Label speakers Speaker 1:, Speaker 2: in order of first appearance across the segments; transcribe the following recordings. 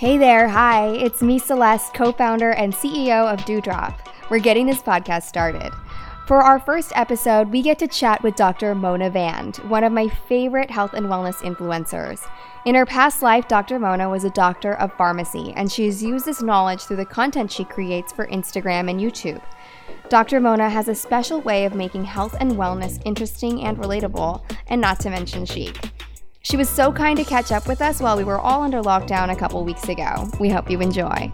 Speaker 1: Hey there, hi, it's me, Celeste, co founder and CEO of Dewdrop. We're getting this podcast started. For our first episode, we get to chat with Dr. Mona Vand, one of my favorite health and wellness influencers. In her past life, Dr. Mona was a doctor of pharmacy, and she's used this knowledge through the content she creates for Instagram and YouTube. Dr. Mona has a special way of making health and wellness interesting and relatable, and not to mention chic. She was so kind to catch up with us while we were all under lockdown a couple weeks ago. We hope you enjoy.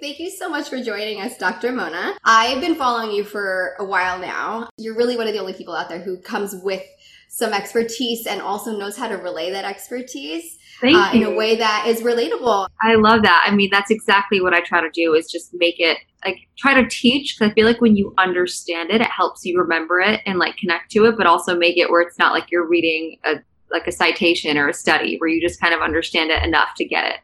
Speaker 1: Thank you so much for joining us, Dr. Mona. I've been following you for a while now. You're really one of the only people out there who comes with some expertise and also knows how to relay that expertise uh, in a way that is relatable.
Speaker 2: I love that. I mean, that's exactly what I try to do is just make it like try to teach because I feel like when you understand it, it helps you remember it and like connect to it, but also make it where it's not like you're reading a like a citation or a study where you just kind of understand it enough to get it.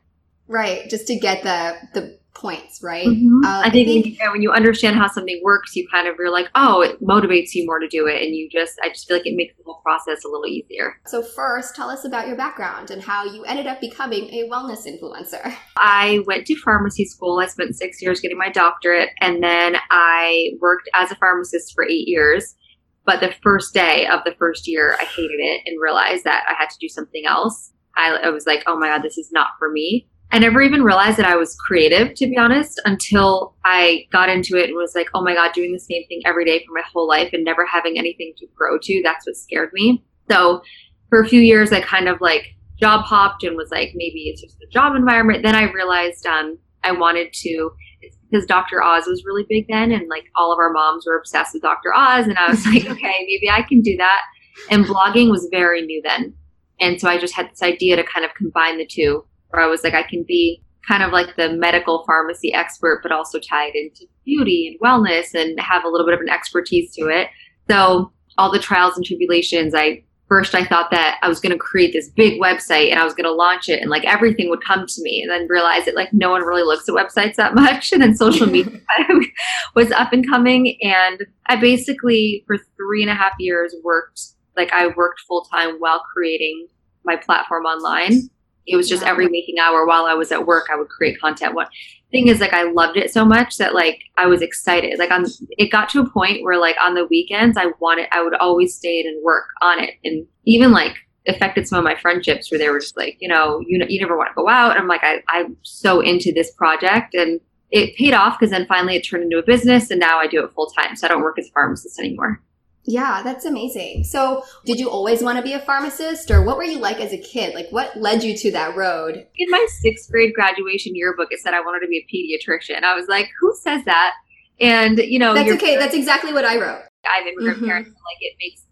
Speaker 1: Right, just to get the the points, right?
Speaker 2: Mm-hmm. Uh, I, think I think, when you understand how something works, you kind of you're like, oh, it motivates you more to do it, and you just I just feel like it makes the whole process a little easier.
Speaker 1: So first, tell us about your background and how you ended up becoming a wellness influencer.
Speaker 2: I went to pharmacy school. I spent six years getting my doctorate, and then I worked as a pharmacist for eight years. But the first day of the first year, I hated it and realized that I had to do something else. I, I was like, oh my God, this is not for me. I never even realized that I was creative, to be honest, until I got into it and was like, oh my God, doing the same thing every day for my whole life and never having anything to grow to. That's what scared me. So for a few years, I kind of like job hopped and was like, maybe it's just the job environment. Then I realized um, I wanted to, because Dr. Oz was really big then, and like all of our moms were obsessed with Dr. Oz. And I was like, okay, maybe I can do that. And blogging was very new then. And so I just had this idea to kind of combine the two where I was like, I can be kind of like the medical pharmacy expert, but also tied into beauty and wellness and have a little bit of an expertise to it. So all the trials and tribulations, I first I thought that I was going to create this big website and I was going to launch it and like everything would come to me and then realize that like no one really looks at websites that much and then social media was up and coming. And I basically for three and a half years worked like I worked full time while creating my platform online it was just yeah. every waking hour while I was at work, I would create content. What thing is like I loved it so much that like I was excited. Like on it got to a point where like on the weekends I wanted I would always stay in and work on it. And even like affected some of my friendships where they were just like, you know, you know, you never want to go out. And I'm like, I, I'm so into this project and it paid off because then finally it turned into a business and now I do it full time. So I don't work as a pharmacist anymore.
Speaker 1: Yeah, that's amazing. So, did you always want to be a pharmacist, or what were you like as a kid? Like, what led you to that road?
Speaker 2: In my sixth grade graduation yearbook, it said I wanted to be a pediatrician. I was like, who says that? And, you know,
Speaker 1: that's okay. That's exactly what I wrote.
Speaker 2: I have immigrant mm-hmm. parents, like, it makes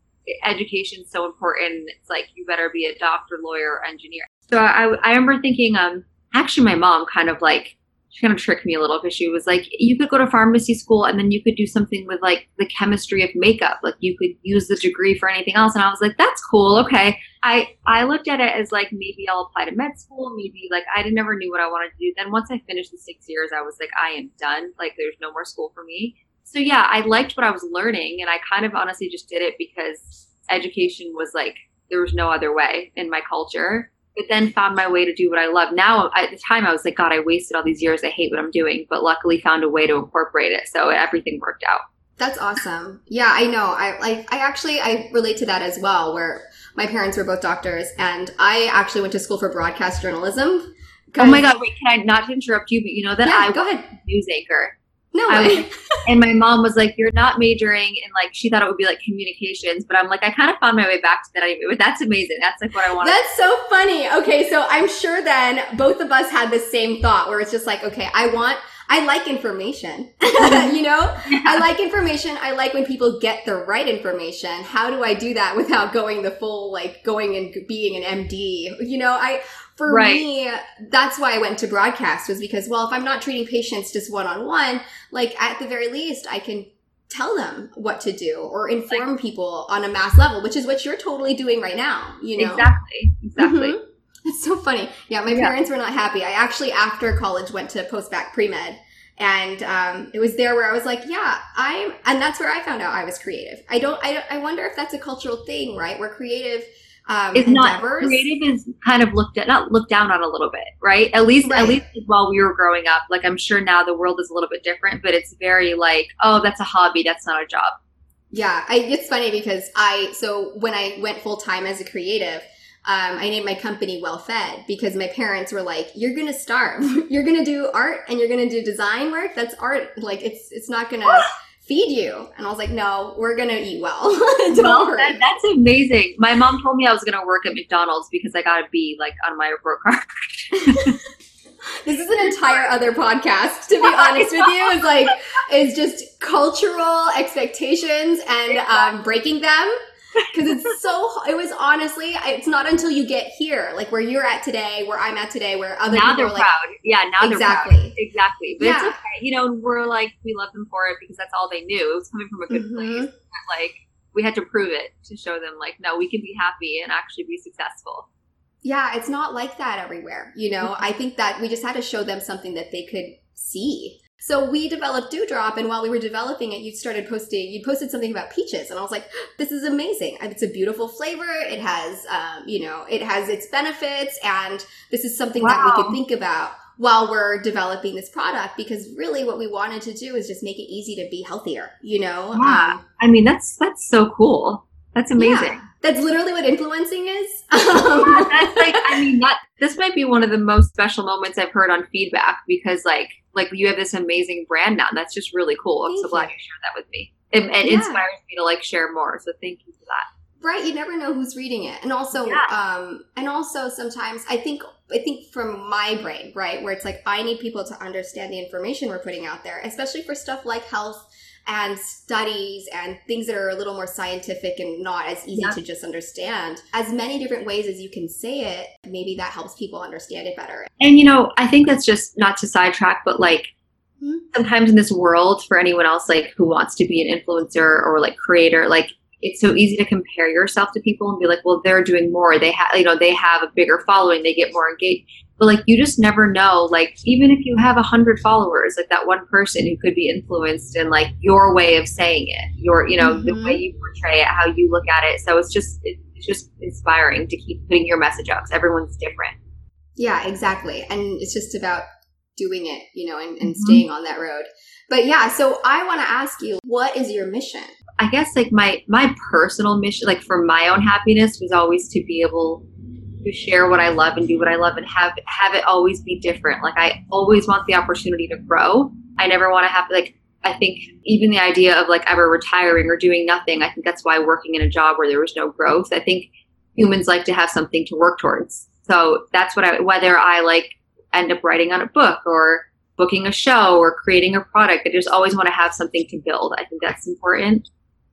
Speaker 2: education so important. It's like, you better be a doctor, lawyer, or engineer. So, I, I remember thinking, um, actually, my mom kind of like she kind of tricked me a little because she was like, you could go to pharmacy school and then you could do something with like the chemistry of makeup. Like you could use the degree for anything else. And I was like, that's cool. Okay. I, I looked at it as like, maybe I'll apply to med school. Maybe like, I never knew what I wanted to do. Then once I finished the six years, I was like, I am done. Like there's no more school for me. So yeah, I liked what I was learning. And I kind of honestly just did it because education was like, there was no other way in my culture but then found my way to do what I love. Now, at the time, I was like, God, I wasted all these years. I hate what I'm doing, but luckily found a way to incorporate it. So everything worked out.
Speaker 1: That's awesome. Yeah, I know. I like. I actually I relate to that as well. Where my parents were both doctors, and I actually went to school for broadcast journalism.
Speaker 2: Oh my God! Wait, can I not interrupt you? But you know that
Speaker 1: yeah,
Speaker 2: I
Speaker 1: go ahead.
Speaker 2: News anchor.
Speaker 1: No way.
Speaker 2: Was, and my mom was like, "You're not majoring in like." She thought it would be like communications, but I'm like, I kind of found my way back to that anyway. But that's amazing. That's like what I want.
Speaker 1: That's so funny. Okay, so I'm sure then both of us had the same thought, where it's just like, okay, I want. I like information. Mm-hmm. you know? Yeah. I like information. I like when people get the right information. How do I do that without going the full like going and being an MD? You know, I for right. me, that's why I went to broadcast was because, well, if I'm not treating patients just one on one, like at the very least, I can tell them what to do or inform like, people on a mass level, which is what you're totally doing right now. You know
Speaker 2: exactly, exactly.
Speaker 1: Mm-hmm. It's so funny. Yeah, my yeah. parents were not happy. I actually, after college, went to post bac pre med and um, it was there where I was like, yeah, I'm, and that's where I found out I was creative. I don't, I, I wonder if that's a cultural thing, right? Where creative um,
Speaker 2: it's not creative is kind of looked at, not looked down on a little bit, right? At least, right. at least while we were growing up, like I'm sure now the world is a little bit different, but it's very like, oh, that's a hobby, that's not a job.
Speaker 1: Yeah, I, it's funny because I so when I went full time as a creative, um, I named my company Well Fed because my parents were like, "You're gonna starve. you're gonna do art and you're gonna do design work. That's art. Like it's it's not gonna." feed you. And I was like, no, we're going to eat well. Don't well, worry.
Speaker 2: That, that's amazing. My mom told me I was going to work at McDonald's because I got to be like on my report card.
Speaker 1: this is an entire other podcast, to be honest with you. Is like, is just cultural expectations and um, breaking them because it's so it was honestly it's not until you get here like where you're at today where i'm at today where other
Speaker 2: now
Speaker 1: they're
Speaker 2: proud like, yeah now exactly. they're proud exactly but yeah. it's okay you know we're like we love them for it because that's all they knew it was coming from a good mm-hmm. place like we had to prove it to show them like no we can be happy and actually be successful
Speaker 1: yeah it's not like that everywhere you know mm-hmm. i think that we just had to show them something that they could see so we developed Dewdrop, and while we were developing it, you started posting. You posted something about peaches, and I was like, "This is amazing! It's a beautiful flavor. It has, um, you know, it has its benefits, and this is something wow. that we could think about while we're developing this product. Because really, what we wanted to do is just make it easy to be healthier. You know?
Speaker 2: Yeah. Um, I mean, that's that's so cool. That's amazing. Yeah,
Speaker 1: that's literally what influencing is.
Speaker 2: yeah, that's like, I mean, that this might be one of the most special moments I've heard on feedback because, like, like you have this amazing brand now. That's just really cool. I'm so glad you shared that with me. It, it yeah. inspires me to like share more. So thank you for that.
Speaker 1: Right, you never know who's reading it, and also, yeah. um, and also sometimes I think I think from my brain, right, where it's like I need people to understand the information we're putting out there, especially for stuff like health and studies and things that are a little more scientific and not as easy to just understand. As many different ways as you can say it, maybe that helps people understand it better.
Speaker 2: And you know, I think that's just not to sidetrack, but like mm-hmm. sometimes in this world for anyone else like who wants to be an influencer or like creator, like it's so easy to compare yourself to people and be like, well, they're doing more. They have, you know, they have a bigger following. They get more engaged but like you just never know like even if you have a hundred followers like that one person who could be influenced in like your way of saying it your you know mm-hmm. the way you portray it how you look at it. So it's just it's just inspiring to keep putting your message out because everyone's different.
Speaker 1: Yeah exactly. And it's just about doing it you know and, and mm-hmm. staying on that road. But yeah so i want to ask you what is your mission?
Speaker 2: I guess like my my personal mission like for my own happiness was always to be able to share what I love and do what I love and have have it always be different. Like I always want the opportunity to grow. I never want to have like I think even the idea of like ever retiring or doing nothing, I think that's why working in a job where there was no growth. I think humans like to have something to work towards. So that's what I whether I like end up writing on a book or booking a show or creating a product, I just always want to have something to build. I think that's important.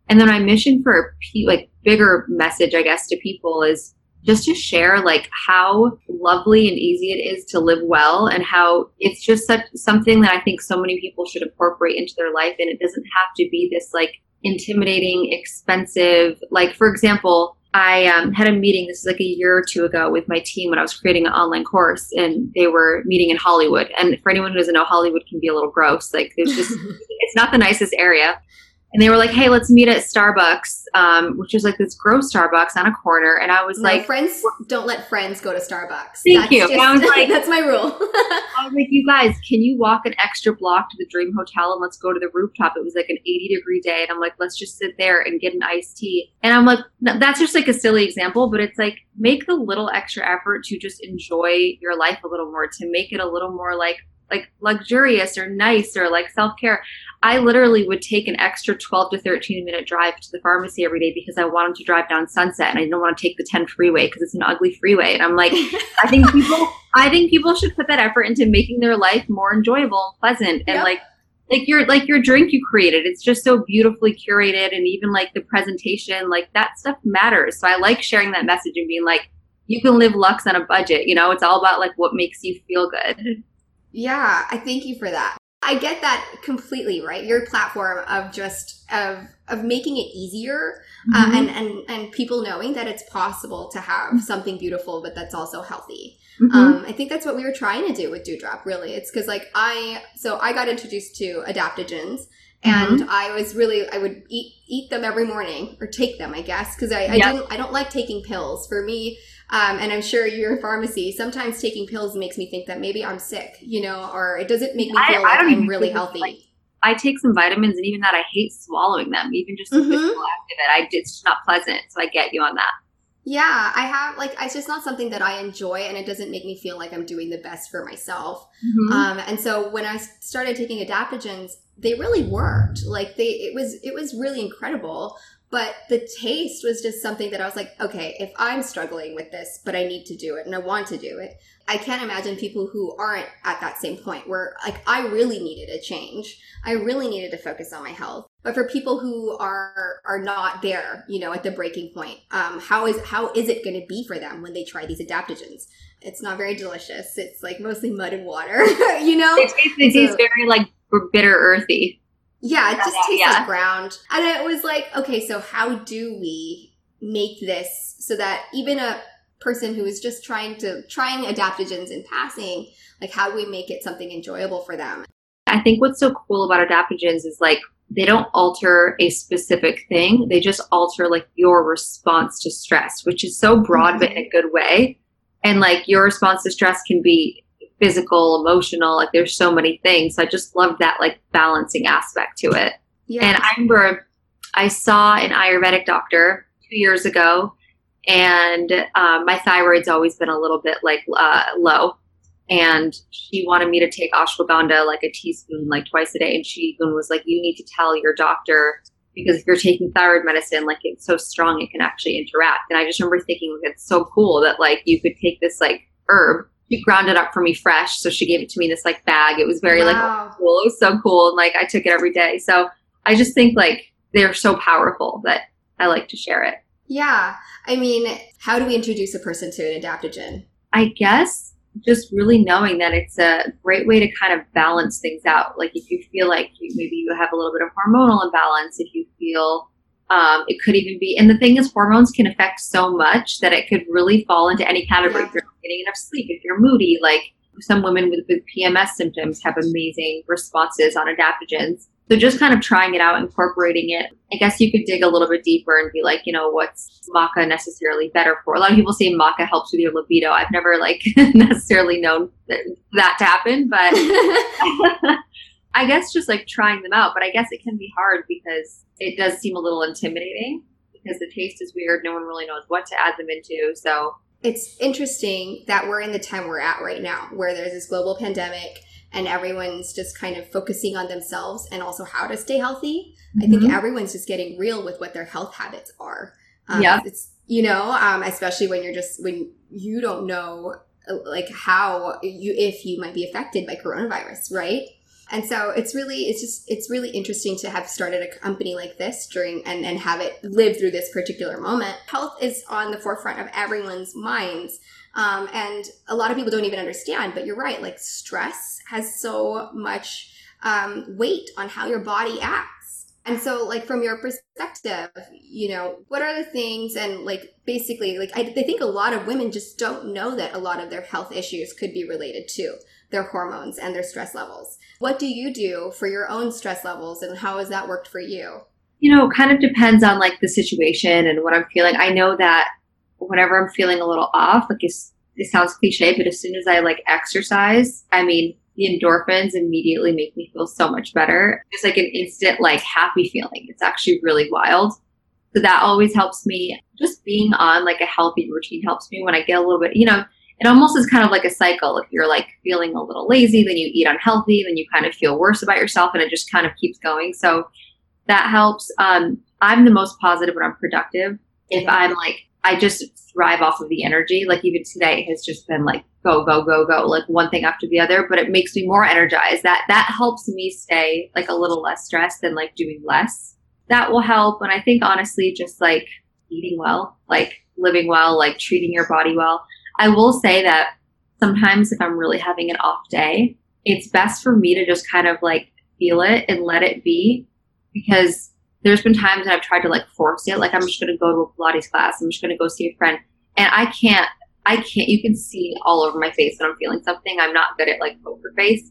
Speaker 2: And then my mission for like bigger message, I guess, to people is just to share like how lovely and easy it is to live well and how it's just such something that I think so many people should incorporate into their life and it doesn't have to be this like intimidating, expensive like for example, I um, had a meeting this is like a year or two ago with my team when I was creating an online course and they were meeting in Hollywood. And for anyone who doesn't know Hollywood can be a little gross like there's just it's not the nicest area and they were like, "Hey, let's meet at Starbucks," um, which is like this gross Starbucks on a corner. And I was no, like,
Speaker 1: "Friends, don't let friends go to Starbucks."
Speaker 2: Thank that's you. Just, I was like,
Speaker 1: "That's my rule."
Speaker 2: I was like, "You guys, can you walk an extra block to the Dream Hotel and let's go to the rooftop?" It was like an 80 degree day, and I'm like, "Let's just sit there and get an iced tea." And I'm like, "That's just like a silly example, but it's like make the little extra effort to just enjoy your life a little more, to make it a little more like." Like luxurious or nice or like self care. I literally would take an extra 12 to 13 minute drive to the pharmacy every day because I wanted to drive down Sunset and I didn't want to take the 10 freeway because it's an ugly freeway. And I'm like, I think people, I think people should put that effort into making their life more enjoyable and pleasant and yep. like, like your like your drink you created it's just so beautifully curated and even like the presentation like that stuff matters so i like sharing that message and being like you can live lux on a budget you know it's all about like what makes you feel good
Speaker 1: yeah, I thank you for that. I get that completely, right? Your platform of just of of making it easier uh, mm-hmm. uh, and and and people knowing that it's possible to have something beautiful, but that's also healthy. Mm-hmm. Um, I think that's what we were trying to do with Dewdrop. Really, it's because like I so I got introduced to adaptogens and mm-hmm. I was really I would eat eat them every morning or take them I guess because I, I yep. didn't I don't like taking pills for me um, and I'm sure you're in pharmacy sometimes taking pills makes me think that maybe I'm sick you know or it doesn't make me feel I, like I am really healthy. Like,
Speaker 2: I take some vitamins and even that I hate swallowing them even just the mm-hmm. physical act of it I it's just not pleasant so I get you on that.
Speaker 1: Yeah, I have like it's just not something that I enjoy, and it doesn't make me feel like I'm doing the best for myself. Mm-hmm. Um, and so when I started taking adaptogens, they really worked. Like they, it was it was really incredible. But the taste was just something that I was like, okay, if I'm struggling with this, but I need to do it and I want to do it, I can't imagine people who aren't at that same point where like I really needed a change. I really needed to focus on my health. But for people who are are not there, you know, at the breaking point, um, how is how is it going to be for them when they try these adaptogens? It's not very delicious. It's like mostly mud and water, you know.
Speaker 2: It tastes, it tastes so, very like bitter, earthy.
Speaker 1: Yeah, it just tastes yeah. like ground. And it was like, okay, so how do we make this so that even a person who is just trying to trying adaptogens in passing, like how do we make it something enjoyable for them?
Speaker 2: I think what's so cool about adaptogens is like they don't alter a specific thing. They just alter like your response to stress, which is so broad mm-hmm. but in a good way. And like your response to stress can be physical, emotional, like there's so many things. So I just love that like balancing aspect to it. Yeah. And I remember I saw an Ayurvedic doctor two years ago and um, my thyroid's always been a little bit like uh, low and she wanted me to take ashwagandha like a teaspoon like twice a day and she even was like you need to tell your doctor because if you're taking thyroid medicine like it's so strong it can actually interact and i just remember thinking like, it's so cool that like you could take this like herb she ground it up for me fresh so she gave it to me in this like bag. It was very wow. like cool. It was so cool and like i took it every day. So i just think like they're so powerful that i like to share it.
Speaker 1: Yeah. I mean how do we introduce a person to an adaptogen?
Speaker 2: I guess just really knowing that it's a great way to kind of balance things out. Like if you feel like you, maybe you have a little bit of hormonal imbalance, if you feel um, it could even be, and the thing is, hormones can affect so much that it could really fall into any category. Yeah. If you're not getting enough sleep, if you're moody, like some women with, with PMS symptoms have amazing responses on adaptogens. So just kind of trying it out, incorporating it. I guess you could dig a little bit deeper and be like, you know, what's maca necessarily better for? A lot of people say maca helps with your libido. I've never like necessarily known that, that to happen, but I guess just like trying them out. But I guess it can be hard because it does seem a little intimidating because the taste is weird. No one really knows what to add them into. So
Speaker 1: it's interesting that we're in the time we're at right now where there's this global pandemic and everyone's just kind of focusing on themselves and also how to stay healthy. Mm-hmm. I think mm-hmm. everyone's just getting real with what their health habits are. Um, yeah. It's, you know, um, especially when you're just, when you don't know like how you, if you might be affected by coronavirus, right? And so it's really, it's just, it's really interesting to have started a company like this during and, and have it live through this particular moment. Health is on the forefront of everyone's minds. Um, and a lot of people don't even understand, but you're right. Like stress has so much um, weight on how your body acts. And so, like, from your perspective, you know, what are the things and, like, basically, like, I, I think a lot of women just don't know that a lot of their health issues could be related to their hormones and their stress levels. What do you do for your own stress levels and how has that worked for you?
Speaker 2: You know, kind of depends on like the situation and what I'm feeling. I know that whenever I'm feeling a little off, like it sounds cliche, but as soon as I like exercise, I mean, the endorphins immediately make me feel so much better. It's like an instant, like happy feeling. It's actually really wild. So that always helps me. Just being on like a healthy routine helps me when I get a little bit, you know, it almost is kind of like a cycle. If you're like feeling a little lazy, then you eat unhealthy, then you kind of feel worse about yourself and it just kind of keeps going. So that helps. Um, I'm the most positive when I'm productive. If I'm like, I just thrive off of the energy. Like even today has just been like go, go, go, go, like one thing after the other, but it makes me more energized. That that helps me stay like a little less stressed than like doing less. That will help. And I think honestly, just like eating well, like living well, like treating your body well. I will say that sometimes if I'm really having an off day, it's best for me to just kind of like feel it and let it be because there's been times that I've tried to like force it. Like I'm just going to go to a Pilates class. I'm just going to go see a friend. And I can't, I can't, you can see all over my face when I'm feeling something. I'm not good at like poker face.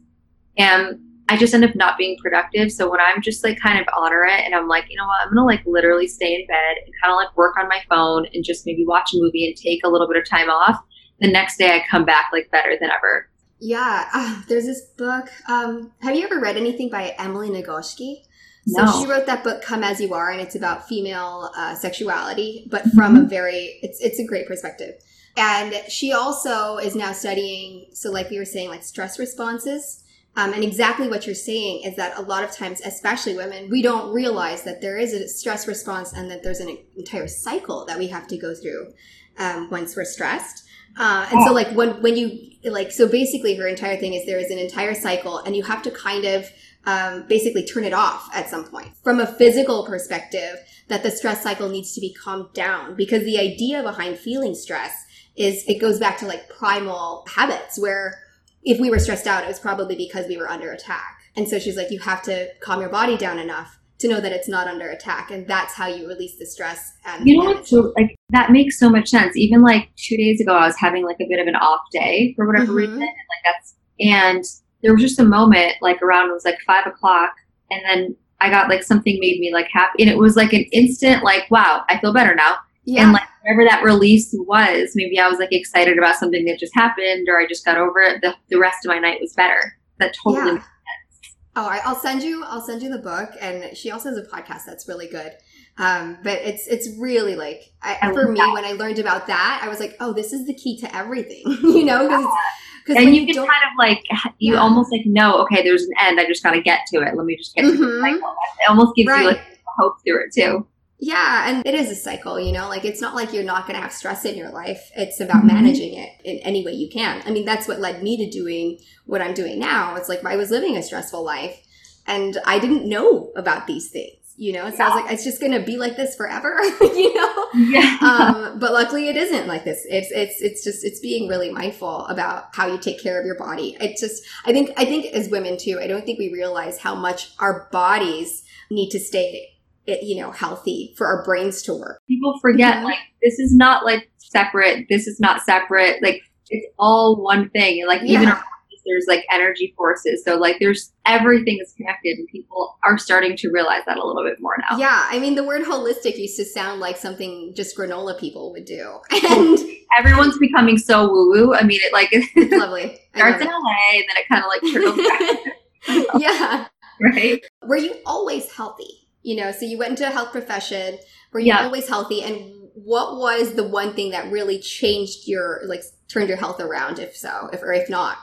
Speaker 2: And I just end up not being productive. So when I'm just like kind of honor it and I'm like, you know what, I'm to like literally stay in bed and kind of like work on my phone and just maybe watch a movie and take a little bit of time off. The next day I come back like better than ever.
Speaker 1: Yeah, uh, there's this book. Um, have you ever read anything by Emily Nagoski? So
Speaker 2: No.
Speaker 1: she wrote that book "Come as You Are," and it's about female uh, sexuality, but from a very it's it's a great perspective. And she also is now studying. So, like we were saying, like stress responses. Um, and exactly what you're saying is that a lot of times, especially women, we don't realize that there is a stress response and that there's an entire cycle that we have to go through um, once we're stressed. Uh, and so, like when when you like, so basically, her entire thing is there is an entire cycle, and you have to kind of um, basically turn it off at some point. From a physical perspective, that the stress cycle needs to be calmed down because the idea behind feeling stress is it goes back to like primal habits where if we were stressed out, it was probably because we were under attack. And so she's like, you have to calm your body down enough to know that it's not under attack, and that's how you release the stress. And
Speaker 2: You know what? So like that makes so much sense. Even like two days ago, I was having like a bit of an off day for whatever
Speaker 1: Mhm.
Speaker 2: reason, and like that's and there was just a moment like around it was like five o'clock, and then I got like something made me like happy, and it was like an instant like wow, I feel better now.
Speaker 1: yeah,
Speaker 2: And like whatever that release was, maybe I was like excited about something that just happened, or I just got over it. The, the rest of my night was better. That totally.
Speaker 1: Yeah. Oh, I- I'll send you. I'll send you the book, and she also has a podcast that's really good. Um, but it's it's really like I, for me when I learned about that, I was like, oh, this is the key to everything, you know? Because
Speaker 2: And you
Speaker 1: you
Speaker 2: can kind of like you
Speaker 1: Yeah.
Speaker 2: almost like know okay, there's an end. I just got to get to it. Let me just get to the
Speaker 1: Mhm.
Speaker 2: cycle. It almost gives
Speaker 1: right?
Speaker 2: you like hope through it too.
Speaker 1: Yeah, and it is a cycle, you know. Like it's not like you're not going to have stress in your life. It's about
Speaker 2: Mhm.
Speaker 1: managing it in any way you can. I mean, that's what led me to doing what I'm doing now. It's like I was living a stressful life, and I didn't know about these things. You know, so I was like, it's just going to be like this forever, you know.
Speaker 2: Yeah.
Speaker 1: um, but luckily it isn't like this. It's it's it's just it's being really mindful about how you take care of your body. It's just I think I think as women too, I don't think we realize how much our bodies need to stay eh, you know healthy for our brains to work.
Speaker 2: People forget
Speaker 1: Mhm.
Speaker 2: like this is not like separate. This is not separate. Like it's all one thing. And like even
Speaker 1: Yeah.
Speaker 2: around us, there's like energy forces. So like there's everything is connected, and people are starting to realize that a little bit more now.
Speaker 1: Yeah, I mean the word holistic used to sound like something just granola people would do, and
Speaker 2: Everyone's becoming so woo woo. I mean, it like
Speaker 1: it's lovely.
Speaker 2: Starts in LA, and then it kind of like trickles back,
Speaker 1: yeah.
Speaker 2: right?
Speaker 1: were you always healthy? You know, so you went into a health profession. Were you
Speaker 2: Yeah.
Speaker 1: always healthy? And what was the one thing that really changed your, like, turned your health around? If so, if or if not,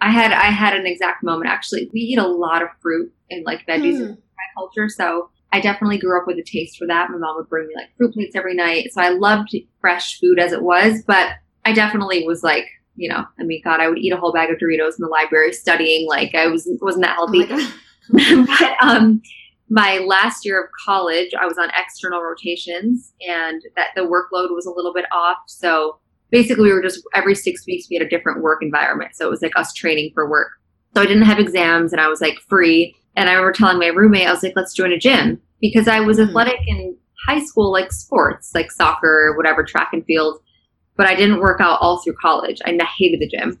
Speaker 2: I had I had an exact moment actually. We eat a lot of fruit and like veggies
Speaker 1: Hmm.
Speaker 2: in my culture, so I definitely grew up with a taste for that. My mom would bring me like fruit plates every night, so I loved fresh food as it was. But I definitely was like, you know, I mean, God, I would eat a whole bag of Doritos in the library studying. Like I was wasn't that
Speaker 1: oh
Speaker 2: healthy.
Speaker 1: god,
Speaker 2: but um, my last year of college, I was on external rotations, and that the workload was a little bit off. So basically, we were just every six weeks we had a different work environment. So it was like us training for work. So I didn't have exams, and I was like free. And I remember telling my roommate, I was like, "Let's join a gym," because I was
Speaker 1: Mhm.
Speaker 2: athletic in high school, like sports, like soccer, whatever, track and field. But I didn't work out all through college. I hated the gym.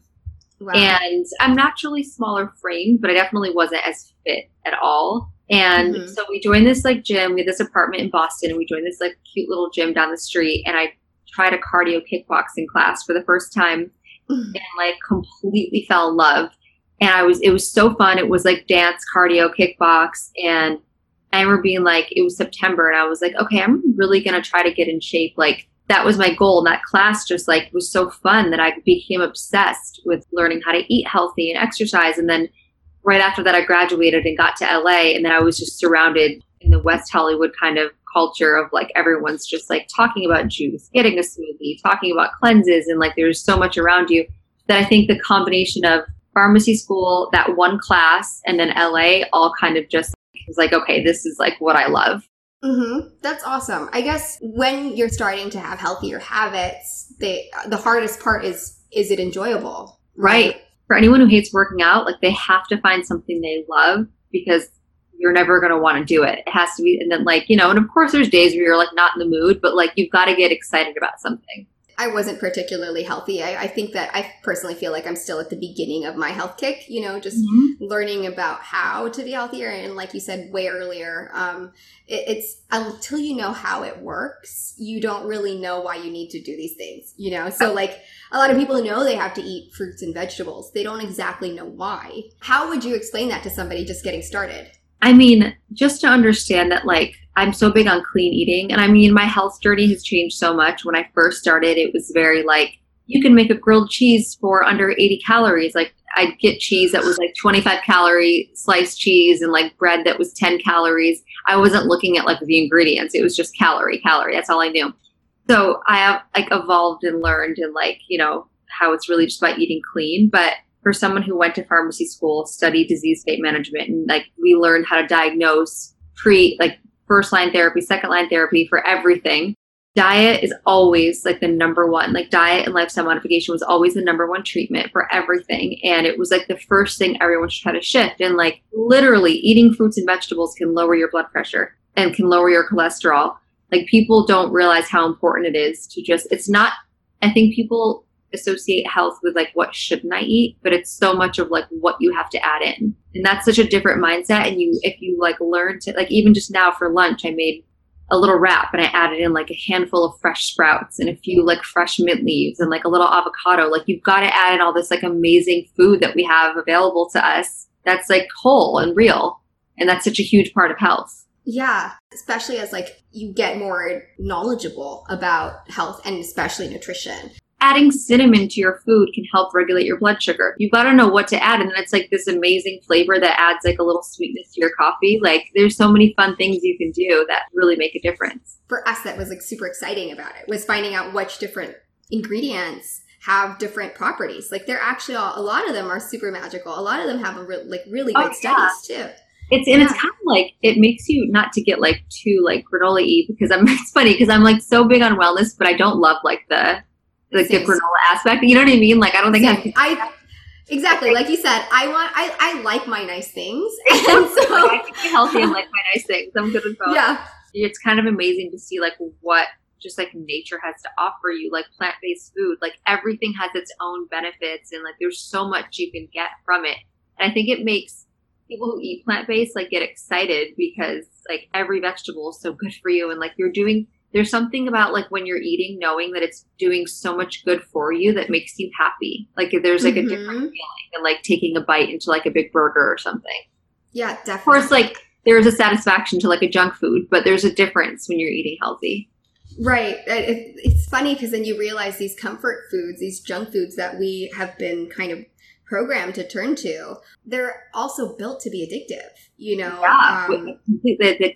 Speaker 1: wow.
Speaker 2: And I'm naturally smaller framed, but I definitely wasn't as fit at all. And
Speaker 1: Mhm.
Speaker 2: so we joined this like gym. We had this apartment in Boston, and we joined this like cute little gym down the street. And I tried a cardio kickboxing class for the first time, and like completely fell in love. And I was, it was so fun. It was like dance, cardio, kickbox, and I remember being like, it was September, and I was like, okay, I'm really gonna try to get in shape. Like that was my goal. And that class just like was so fun that I became obsessed with learning how to eat healthy and exercise. And then right after that, I graduated and got to LA, and then I was just surrounded in the West Hollywood kind of culture of like everyone's just like talking about juice, getting a smoothie, talking about cleanses, and like there's so much around you that I think the combination of pharmacy school, that one class, and then LA all kind of just was like, okay, this is like what I love.
Speaker 1: hmm That's awesome. I guess when you're starting to have healthier habits, they the hardest part is is it enjoyable,
Speaker 2: Right. For anyone who hates working out, like they have to find something they love because you're never going to want to do it. It has to be, and then like, you know, and of course there's days where you're like not in the mood, but like you've got to get excited about something.
Speaker 1: I wasn't particularly healthy. I, I, think that I personally feel like I'm still at the beginning of my health kick, you know, just mm-hmm. learning about how to be healthier. And like you said way earlier, um, it, it's until you know how it works, you don't really know why you need to do these things, you know? So like a lot of people know they have to eat fruits and vegetables. They don't exactly know why. How would you explain that to somebody just getting started?
Speaker 2: I mean, just to understand that, like, I'm so big on clean eating. And I mean, my health journey has changed so much. When I first started, it was very like, you can make a grilled cheese for under 80 calories. Like, I'd get cheese that was like 25 calorie sliced cheese and like bread that was 10 calories. I wasn't looking at like the ingredients. It was just calorie, calorie. That's all I knew. So I have like evolved and learned and like, you know, how it's really just about eating clean. But for someone who went to pharmacy school, studied disease state management, and like we learned how to diagnose, treat, like first line therapy, second line therapy for everything. Diet is always like the number one. Like diet and lifestyle modification was always the number one treatment for everything. And it was like the first thing everyone should try to shift. And like literally eating fruits and vegetables can lower your blood pressure and can lower your cholesterol. Like people don't realize how important it is to just, it's not, I think people associate health with like what shouldn't I eat, but it's so much of like what you have to add in. And that's such a different mindset. And you if you like learn to like even just now for lunch I made a little wrap and I added in like a handful of fresh sprouts and a few like fresh mint leaves and like a little avocado. Like you've got to add in all this like amazing food that we have available to us that's like whole and real. And that's such a huge part of health.
Speaker 1: Yeah, especially as like you get more knowledgeable about health and especially nutrition
Speaker 2: adding cinnamon to your food can help regulate your blood sugar. You've got to know what to add. And then it's like this amazing flavor that adds like a little sweetness to your coffee. Like there's so many fun things you can do that really make a difference.
Speaker 1: For us, that was like super exciting about it was finding out which different ingredients have different properties. Like they're actually all, a lot of them are super magical. A lot of them have a re- like really good oh, yeah. studies too.
Speaker 2: It's and yeah. it's kind of like it makes you not to get like too like granola y because I'm it's funny because I'm like so big on wellness, but I don't love like the like the granola aspect. You know what I mean? Like I don't think
Speaker 1: I, I exactly like you said. I want I I like my nice things, and
Speaker 2: so I can be healthy and like my nice things. I'm good with both.
Speaker 1: Yeah,
Speaker 2: it's kind of amazing to see like what just like nature has to offer you, like plant based food. Like everything has its own benefits, and like there's so much you can get from it. And I think it makes people who eat plant based like get excited because like every vegetable is so good for you, and like you're doing there's something about like when you're eating knowing that it's doing so much good for you that makes you happy. Like there's like mm-hmm. a different feeling than like taking a bite into like a big burger or something.
Speaker 1: Yeah definitely.
Speaker 2: of course like there's a satisfaction to like a junk food but there's a difference when you're eating healthy.
Speaker 1: Right. It's funny because then you realize these comfort foods these junk foods that we have been kind of program to turn to, they're also built to be addictive. You know,
Speaker 2: yeah. Um,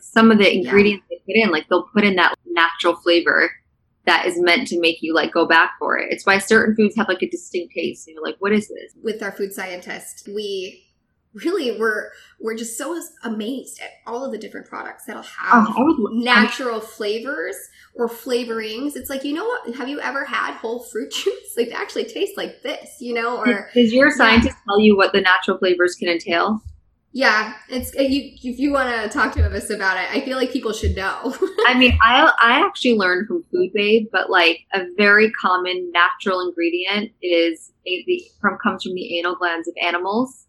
Speaker 2: some of the ingredients yeah. they put in, like they'll put in that natural flavor that is meant to make you like go back for it. It's why certain foods have like a distinct taste. You're like, what is this?
Speaker 1: With our food scientist, we really we're we're just so amazed at all of the different products that'll have oh, natural flavors or flavorings. It's like you know what? Have you ever had whole fruit juice? Like actually tastes like this, you know? Or
Speaker 2: does your scientist yeah. tell you what the natural flavors can entail?
Speaker 1: Yeah, it's uh, you. If you want to talk to us about it, I feel like people should know.
Speaker 2: I mean, I I actually learned from Food Babe, but like a very common natural ingredient is a, the, from comes from the anal glands of animals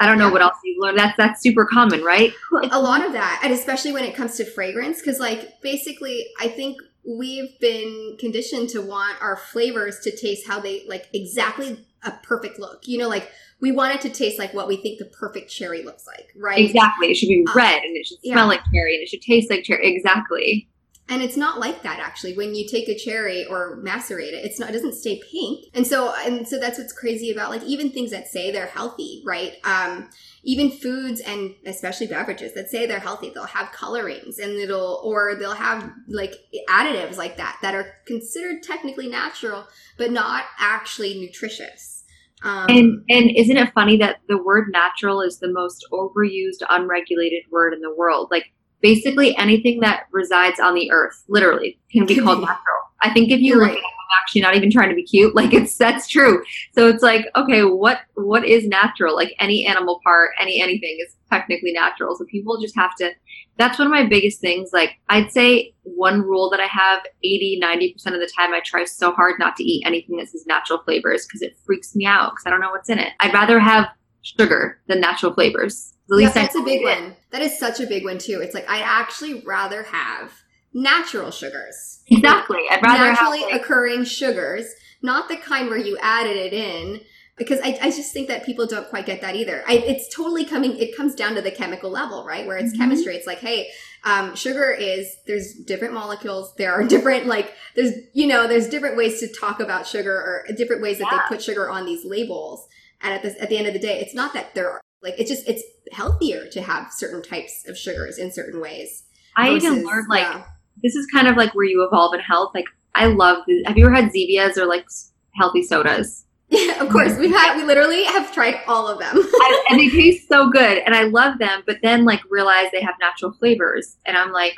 Speaker 2: I don't know what else you've learned. That's that's super common, right?
Speaker 1: A lot of that, and especially when it comes to fragrance, because like basically, I think we've been conditioned to want our flavors to taste how they like exactly a perfect look. You know, like we want it to taste like what we think the perfect cherry looks like, right?
Speaker 2: Exactly. It should be uh, red and it should smell yeah. like cherry and it should taste like cherry. Exactly.
Speaker 1: And it's not like that actually. When you take a cherry or macerate it, it's not it doesn't stay pink. And so and so that's what's crazy about like even things that say they're healthy, right? Um even foods and especially beverages that say they're healthy, they'll have colorings and it'll or they'll have like additives like that that are considered technically natural but not actually nutritious.
Speaker 2: Um, and and isn't it funny that the word natural is the most overused, unregulated word in the world? Like basically anything that resides on the earth, literally, can be called natural. I think if you right. look at actually not even trying to be cute. Like it's that's true. So it's like, okay, what what is natural? Like any animal part, any anything is technically natural. So people just have to that's one of my biggest things. Like I'd say one rule that I have 80, 90% of the time I try so hard not to eat anything that says natural flavors because it freaks me out because I don't know what's in it. I'd rather have sugar than natural flavors.
Speaker 1: At least yeah, that's a big one. That is such a big one too. It's like I'd actually rather have natural sugars.
Speaker 2: Exactly. I'd rather
Speaker 1: naturally
Speaker 2: have, like,
Speaker 1: occurring sugars, not the kind where you added it in. Because I, I just think that people don't quite get that either. I, it's totally coming. It comes down to the chemical level, right? Where it's mm-hmm. chemistry. It's like, hey, um, sugar is there's different molecules. There are different like there's you know there's different ways to talk about sugar or different ways that yeah. they put sugar on these labels. And at this at the end of the day, it's not that there are like it's just it's healthier to have certain types of sugars in certain ways.
Speaker 2: I versus, even learned like yeah this is kind of like where you evolve in health. Like I love. The, have you ever had Zevias or like healthy sodas?
Speaker 1: Yeah, of course. We've had. We literally have tried all of them,
Speaker 2: I, and they taste so good, and I love them. But then like realize they have natural flavors, and I'm like,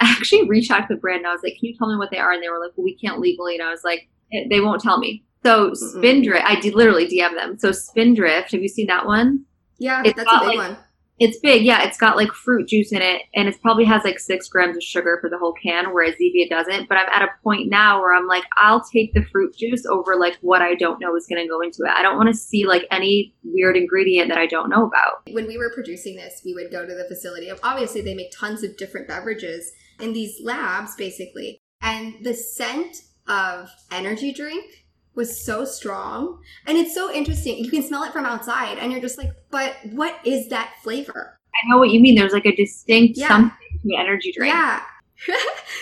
Speaker 2: I actually reached out to the brand and I was like, "Can you tell me what they are?" And they were like, "Well, we can't legally." And I was like, "They won't tell me." So Spindrift, I did literally DM them. So Spindrift, have you seen that one?
Speaker 1: Yeah, it's that's a big like, one.
Speaker 2: It's big, yeah. It's got like fruit juice in it, and it probably has like six grams of sugar for the whole can, whereas Zevia doesn't. But I'm at a point now where I'm like, I'll take the fruit juice over like what I don't know is going to go into it. I don't want to see like any weird ingredient that I don't know about.
Speaker 1: When we were producing this, we would go to the facility. Obviously, they make tons of different beverages in these labs, basically, and the scent of energy drink was so strong. And it's so interesting. You can smell it from outside and you're just like, but what is that flavor?
Speaker 2: I know what you mean. There's like a distinct yeah. something to energy drink.
Speaker 1: Yeah.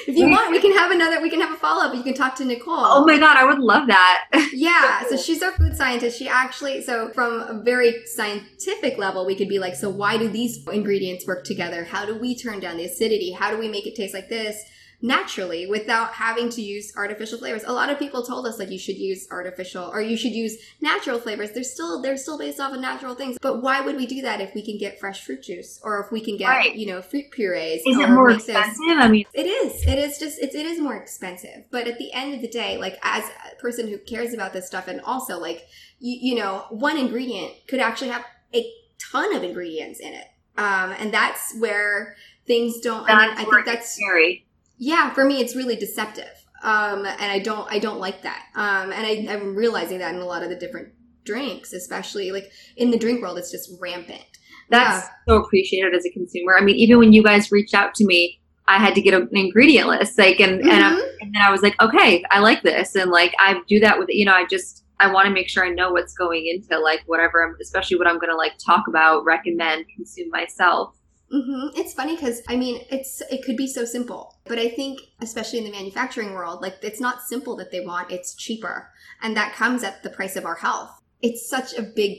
Speaker 1: if you want, we can have another, we can have a follow up. You can talk to Nicole.
Speaker 2: Oh my God, I would love that.
Speaker 1: yeah. So she's our food scientist. She actually, so from a very scientific level, we could be like, so why do these ingredients work together? How do we turn down the acidity? How do we make it taste like this? Naturally without having to use artificial flavors. A lot of people told us like you should use artificial or you should use natural flavors. They're still they're still based off of natural things. But why would we do that if we can get fresh fruit juice or if we can get
Speaker 2: right.
Speaker 1: you know fruit purees?
Speaker 2: Is it more expensive? I mean,
Speaker 1: it is. It is just it, it is more expensive. But at the end of the day, like as a person who cares about this stuff and also like you, you know one ingredient could actually have a ton of ingredients in it. Um, and that's where things don't.
Speaker 2: That's I, mean, I think that's scary
Speaker 1: yeah, for me, it's really deceptive. Um, and I don't, I don't like that. Um, and I, I'm realizing that in a lot of the different drinks, especially like in the drink world, it's just rampant.
Speaker 2: That's yeah. so appreciated as a consumer. I mean, even when you guys reached out to me, I had to get an ingredient list, like, and mm-hmm. and, and then I was like, okay, I like this, and like I do that with, you know, I just I want to make sure I know what's going into like whatever, I'm, especially what I'm going to like talk about, recommend, consume myself.
Speaker 1: Mm-hmm. It's funny because I mean, it's it could be so simple, but I think especially in the manufacturing world, like it's not simple that they want; it's cheaper, and that comes at the price of our health. It's such a big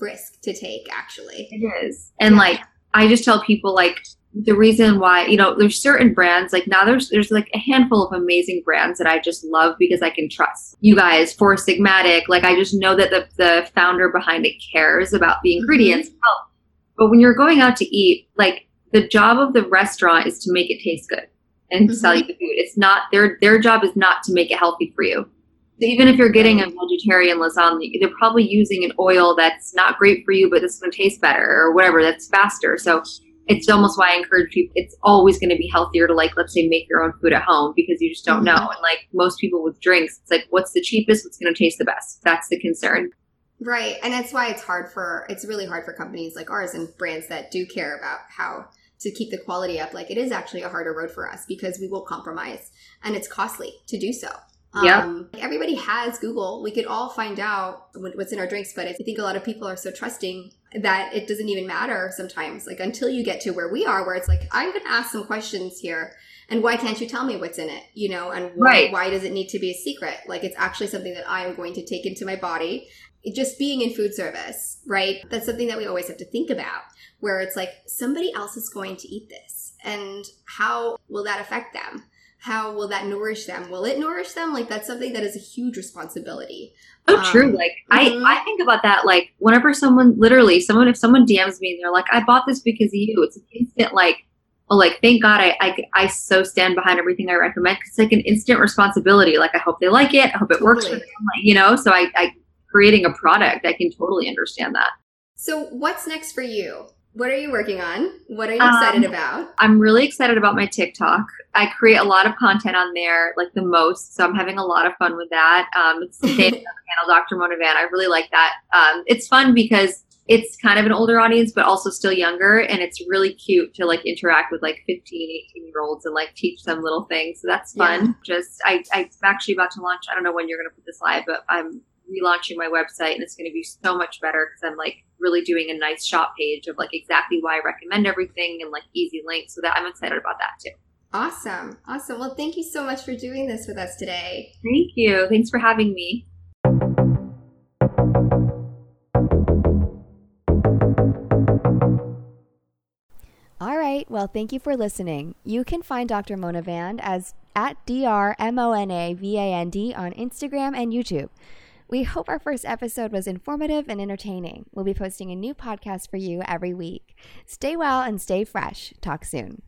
Speaker 1: risk to take, actually.
Speaker 2: It is, and yeah. like I just tell people, like the reason why you know there's certain brands like now there's there's like a handful of amazing brands that I just love because I can trust you guys Four Sigmatic like I just know that the the founder behind it cares about the ingredients mm-hmm. But when you're going out to eat, like the job of the restaurant is to make it taste good and mm-hmm. sell you the food. It's not their their job is not to make it healthy for you. So even if you're getting a vegetarian lasagna, they're probably using an oil that's not great for you, but it's going to taste better or whatever. That's faster. So it's almost why I encourage people. It's always going to be healthier to like, let's say, make your own food at home because you just don't mm-hmm. know. And like most people with drinks, it's like, what's the cheapest? What's going to taste the best? That's the concern.
Speaker 1: Right. And that's why it's hard for, it's really hard for companies like ours and brands that do care about how to keep the quality up. Like it is actually a harder road for us because we will compromise and it's costly to do so.
Speaker 2: Yeah. Um,
Speaker 1: everybody has Google. We could all find out what's in our drinks, but I think a lot of people are so trusting that it doesn't even matter sometimes. Like until you get to where we are, where it's like, I'm going to ask some questions here. And why can't you tell me what's in it? You know, and why,
Speaker 2: right.
Speaker 1: why does it need to be a secret? Like it's actually something that I am going to take into my body just being in food service, right? That's something that we always have to think about where it's like somebody else is going to eat this and how will that affect them? How will that nourish them? Will it nourish them? Like that's something that is a huge responsibility.
Speaker 2: Oh, um, true. Like mm-hmm. I, I think about that. Like whenever someone, literally, someone, if someone DMs me and they're like, "I bought this because of you," it's an instant like, oh, like thank God I, I I so stand behind everything I recommend it's like an instant responsibility. Like I hope they like it. I hope it totally. works for them. Like, you know, so I, I creating a product, I can totally understand that.
Speaker 1: So what's next for you? What are you working on? What are you excited um, about?
Speaker 2: I'm really excited about my TikTok. I create a lot of content on there, like the most. So I'm having a lot of fun with that. Um, it's the same channel, Dr. Mona Vand. I really like that. Um, it's fun because it's kind of an older audience, but also still younger. And it's really cute to like interact with like 15, 18 year olds and like teach them little things. So that's fun. Yeah. Just, I, I'm actually about to launch, I don't know when you're going to put this live, but I'm relaunching my website and it's going to be so much better because I'm like really doing a nice shop page of like exactly why I recommend everything and like easy links. So that I'm excited about that too.
Speaker 1: Awesome. Awesome. Well, thank you so much for doing this with us today.
Speaker 2: Thank you. Thanks for having me.
Speaker 1: All right. Well, thank you for listening. You can find Dr. Mona Vand as at D R M O N A V A N D on Instagram and YouTube. We hope our first episode was informative and entertaining. We'll be posting a new podcast for you every week. Stay well and stay fresh. Talk soon.